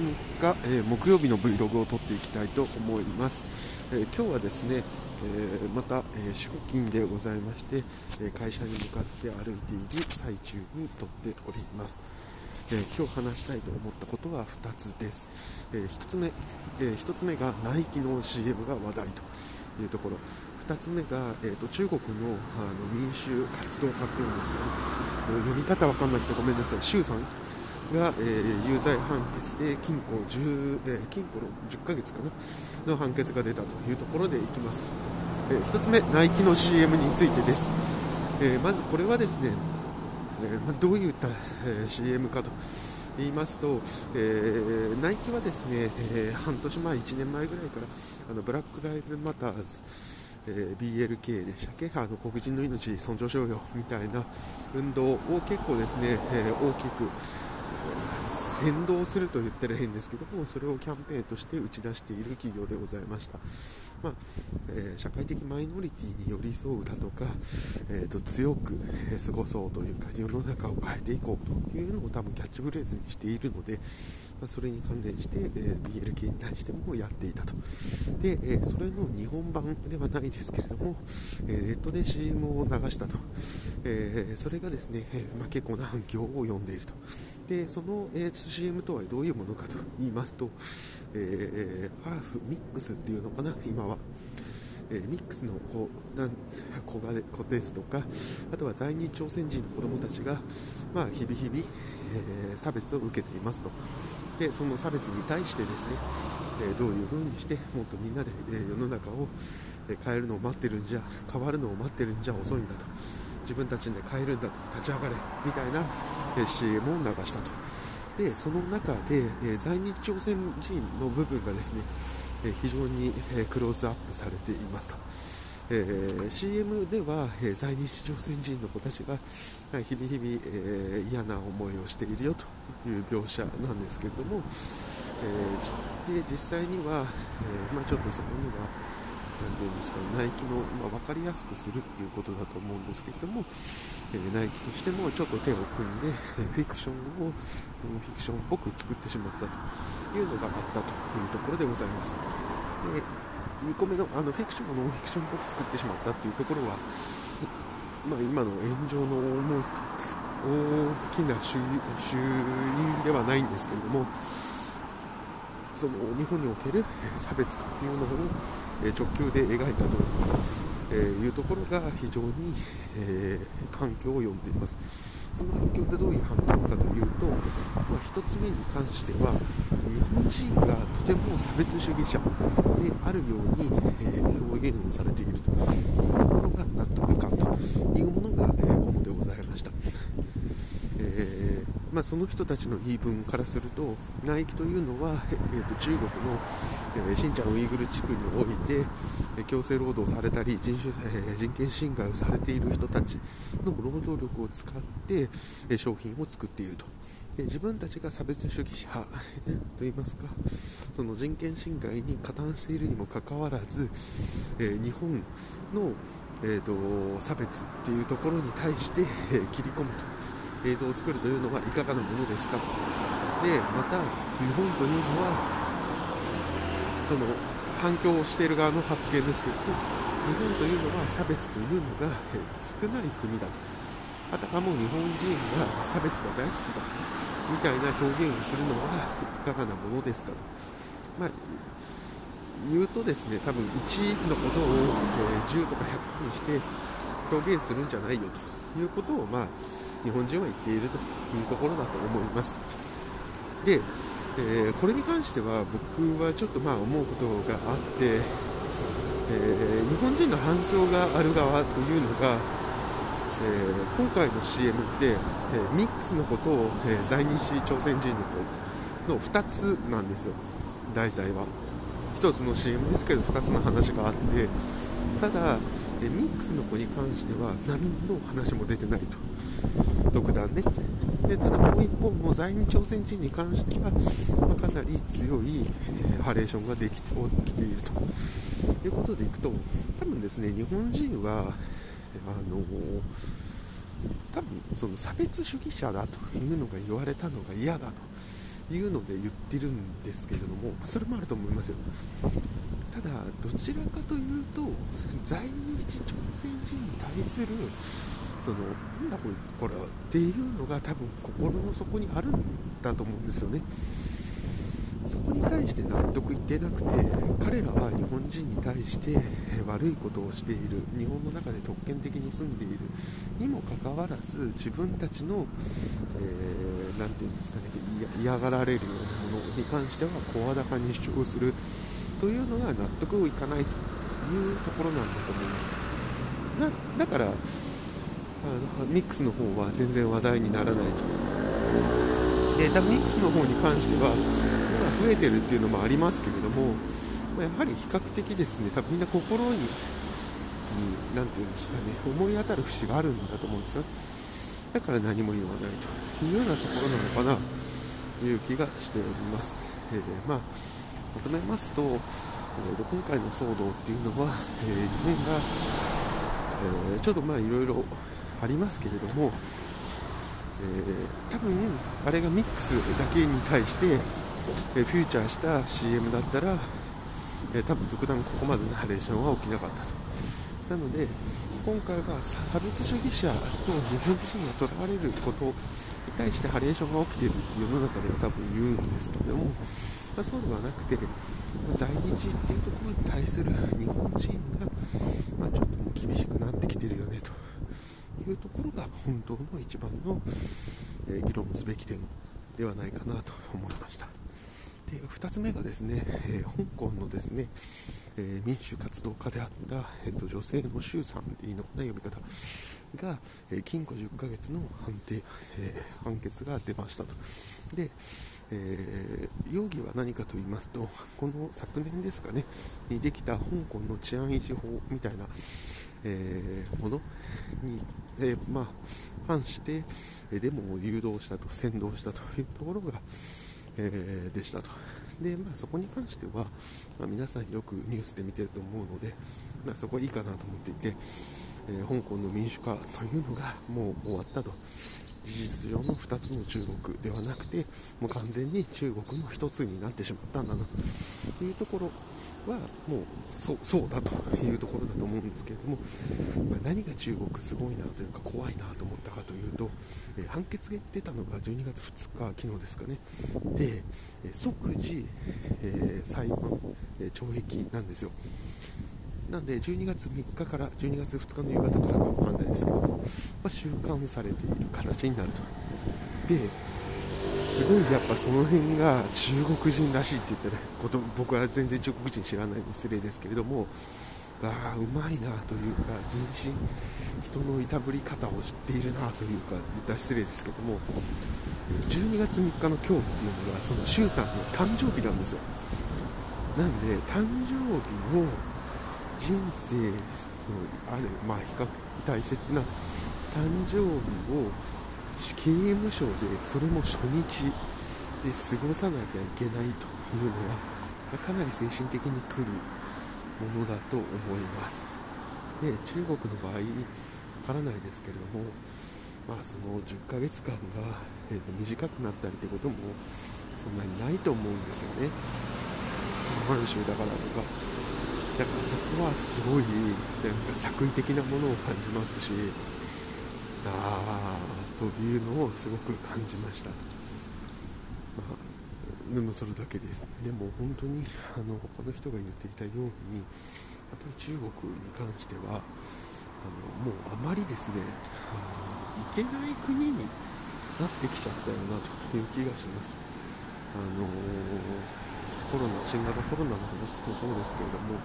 日、えー、木曜日の Vlog を撮っていきたいと思います、えー、今日はですね、えまた、え出勤でございまして、え会社に向かって歩いている最中に撮っております。え今日話したいと思ったことは2つです、え1つ目、え1つ目がナイキの CM が話題というところ。2つ目が、えーと、中国のあの民主活動家っていうんですか、ね、読み方わかんない人ごめんなさい、周さん。が、えー、有罪判決で禁錮 10,、えー、禁錮の10ヶ月かなの判決が出たというところでいきます、えー、1つ目ナイキの CM についてです、えまずこれはですね、えまどういった、え CM かと言いますと、えー、ナイキはですね、えー、半年前、1年前ぐらいからあのブラック・ライブ・マターズ、えー、BLK でしたっけあの黒人の命尊重しようよみたいな運動を結構ですね、え大きく先導すると言ったら変ですけどもそれをキャンペーンとして打ち出している企業でございました、まあ、えー、社会的マイノリティに寄り添うだとか、えーと、強く過ごそうというか世の中を変えていこうというのを多分キャッチフレーズにしているので、まあ、それに関連して、えー、BLK に対してもやっていたと。で、えー、それの日本版ではないですけれども、えネットで CM を流したと、えそれがですね、えまあ、結構な反響を呼んでいると。でその、えー、CM とはどういうものかと言いますと、えー、ハーフミックスっていうのかな今は、えー、ミックスの子なん子が子ですとかあとは第二朝鮮人の子供たちが、まあ、日々日々、え差別を受けていますと。でその差別に対してですね、えどういう風にしてもっとみんなで、え世の中を変えるのを待ってるんじゃ変わるのを待ってるんじゃ遅いんだと。自分たちで変えるんだと。立ち上がれ。みたいな、え CM を流したと。でその中で、え在日朝鮮人の部分がですね、え非常に、えクローズアップされていますと、えー、CM では、え在日朝鮮人の子たちが、日々日々、えー、嫌な思いをしているよという描写なんですけれども、えー、で実際には、えまあ、ちょっとそこには何て言うんですかナイキの、まあ、分かりやすくするっていうことだと思うんですけれども、えー、ナイキとしてもちょっと手を組んで、フィクションをフィクションっぽく作ってしまったというのがあったというところでございます。で2個目のあのフィクションをノンフィクションっぽく作ってしまったっていうところは、まあ、今の炎上の大きな主因ではないんですけれどもその日本における差別というのを直球で描いたというところが非常に反響を呼んでいます。その反響ってどういう反響かというと、まあ、1つ目に関しては日本人がとても差別主義者であるように、え表現をされているというところが納得感というものが、え主でございました。まあ、その人たちの言い分からするとナイキというのは、えー、と中国の、えー、新疆ウイグル地区において、え強制労働されたり人種、えー、人権侵害をされている人たちの労働力を使って、え商品を作っていると。で自分たちが差別主義者といいますかその人権侵害に加担しているにもかかわらず、え日本の、えーと、と差別っていうところに対して、え切り込むと。映像を作るというのはいかがなものですかと。でまた日本というのはその反響をしている側の発言ですけれど日本というのは差別というのが少ない国だと。あたかも日本人が差別が大好きだみたいな表現をするのはいかがなものですかと、まあ、言うとですね多分1のことを10とか100にして表現するんじゃないよということをまあ日本人は言っているというところだと思います。で、えー、これに関しては僕はちょっとまあ思うことがあって、えー、日本人の反響がある側というのが、えー、今回の CM で、えミックスのことを、え在日朝鮮人の子の2つなんですよ。題材は。1つの CM ですけど2つの話があってただえミックスの子に関しては何の話も出てないと。独断ね。でただもう一方も在日朝鮮人に関しては、まあ、かなり強い、えハレーションができてきているということでいくと多分ですね日本人はあの多分その差別主義者だというのが言われたのが嫌だというので言ってるんですけれどもそれもあると思いますよ。ただどちらかというと在日朝鮮人に対するそのなんだこれはっていうのが多分心の底にあるんだと思うんですよね。そこに対して納得いってなくて彼らは日本人に対して悪いことをしている。日本の中で特権的に住んでいる。にもかかわらず自分たちの何、えー、て言うんですかね嫌がられるようなものに関しては声高に主張する。というのが納得いかないというところなんだと思います。だからあのミックスの方は全然話題にならないと。でダミックスの方に関しては今増えてるっていうのもありますけれども、まやはり比較的ですね多分みんな心に何て言うんですかね思い当たる節があるんだと思うんですよ。だから何も言わないと。いうようなところなのかなという気がしております、えー、まあまとめますと、えー、今回の騒動っていうのは、えー、日本が、えー、ちょっとまあいろいろありますけれども、え多分あれがミックスだけに対して、えフューチャーした CM だったら、え多分特段ここまでのハレーションは起きなかったと。なので今回は差別主義者と日本人がとらわれることに対してハレーションが起きているって世の中では多分言うんですけどもまあ、そうではなくて、在日っていうところに対する日本人が、まあ、ちょっと厳しくなってきてるよねというところが本当の一番の、え、議論すべき点ではないかなと思いました。で2つ目がですね、えー、香港のですね、えー、民主活動家であった、えーと、女性の周さんでいいのかな読み方が、え禁錮10ヶ月の判定、え判決が出ましたと。で、え、容疑は何かと言いますと、この昨年ですかね、にできた香港の治安維持法みたいな、えー、ものに、えー、まあ、反して、デモを誘導したと、先導したというところが、えでしたと。で、まあ、そこに関しては、まあ、皆さんよくニュースで見てると思うので、まあ、そこはいいかなと思っていて、え香港の民主化というのがもう終わったと。事実上の2つの中国ではなくてもう完全に中国の1つになってしまったんだなというところはもうそうだというところだと思うんですけれども、まあ、何が中国すごいなというか怖いなと思ったかというと、えー、判決が出たのが12月2日昨日ですかね。で、え即時、えー、裁判、え懲役なんですよ。なんで12月3日から12月2日の夕方からかわかんないですけども、まあ、収監されている形になると。ですごいやっぱその辺が中国人らしいって言ったらこと僕は全然中国人知らないの失礼ですけれどもああうまいなというか人心人のいたぶり方を知っているなというか言ったら失礼ですけども12月3日の今日っていうのがその周さんの誕生日なんですよなんで誕生日を人生のある、まあ、比較大切な誕生日を刑務所でそれも初日で過ごさなきゃいけないというのは、かなり精神的に来るものだと思います。で中国の場合わからないですけれどもまあその10ヶ月間が、えー、と短くなったりってこともそんなにないと思うんですよね。満州だからとか。だからそこはすごいなんか作為的なものを感じますしああというのをすごく感じました、まあ、でもそれだけです。でも本当にあの他の人が言っていたようにやっぱり中国に関してはあのもうあまりですねあのいけない国になってきちゃったよなという気がします。あのコロナ新型コロナの話もそうですけれども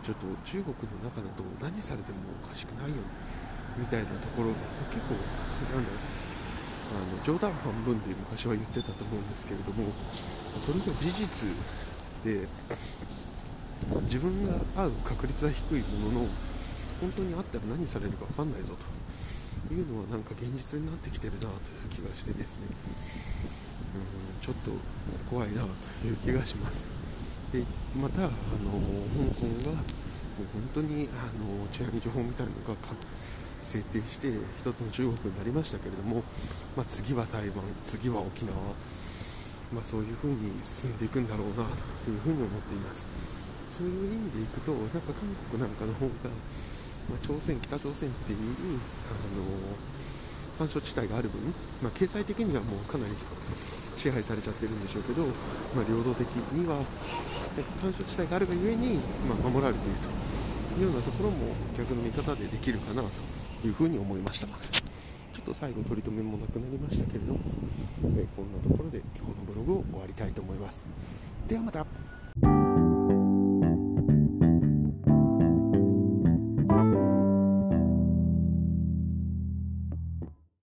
ちょっと中国の中だと何されてもおかしくないよ。みたいなところが結構なんだあの冗談半分で昔は言ってたと思うんですけれどもそれが事実で自分が会う確率は低いものの本当に会ったら何されるか分かんないぞと。いうのはなんか現実になってきてるなという気がしてですね。うんちょっと怖いなという気がします。でまたあの香港がもう本当にあの治安維持法みたいなのが制定して一つの中国になりましたけれども、まあ、次は台湾次は沖縄まあ、そういう風に進んでいくんだろうなというふうに思っています。そういう意味でいくとやっぱ韓国なんかの方が、まあ、朝鮮北朝鮮っていうあの干渉地帯がある分、まあ、経済的にはもうかなり支配されちゃってるんでしょうけど、まあ、領土的にはで干渉地帯があるがゆえに、まあ、守られているというようなところも逆の見方でできるかなというふうに思いました。ちょっと最後取り留めもなくなりましたけれども、え、こんなところで今日のブログを終わりたいと思います。ではまた。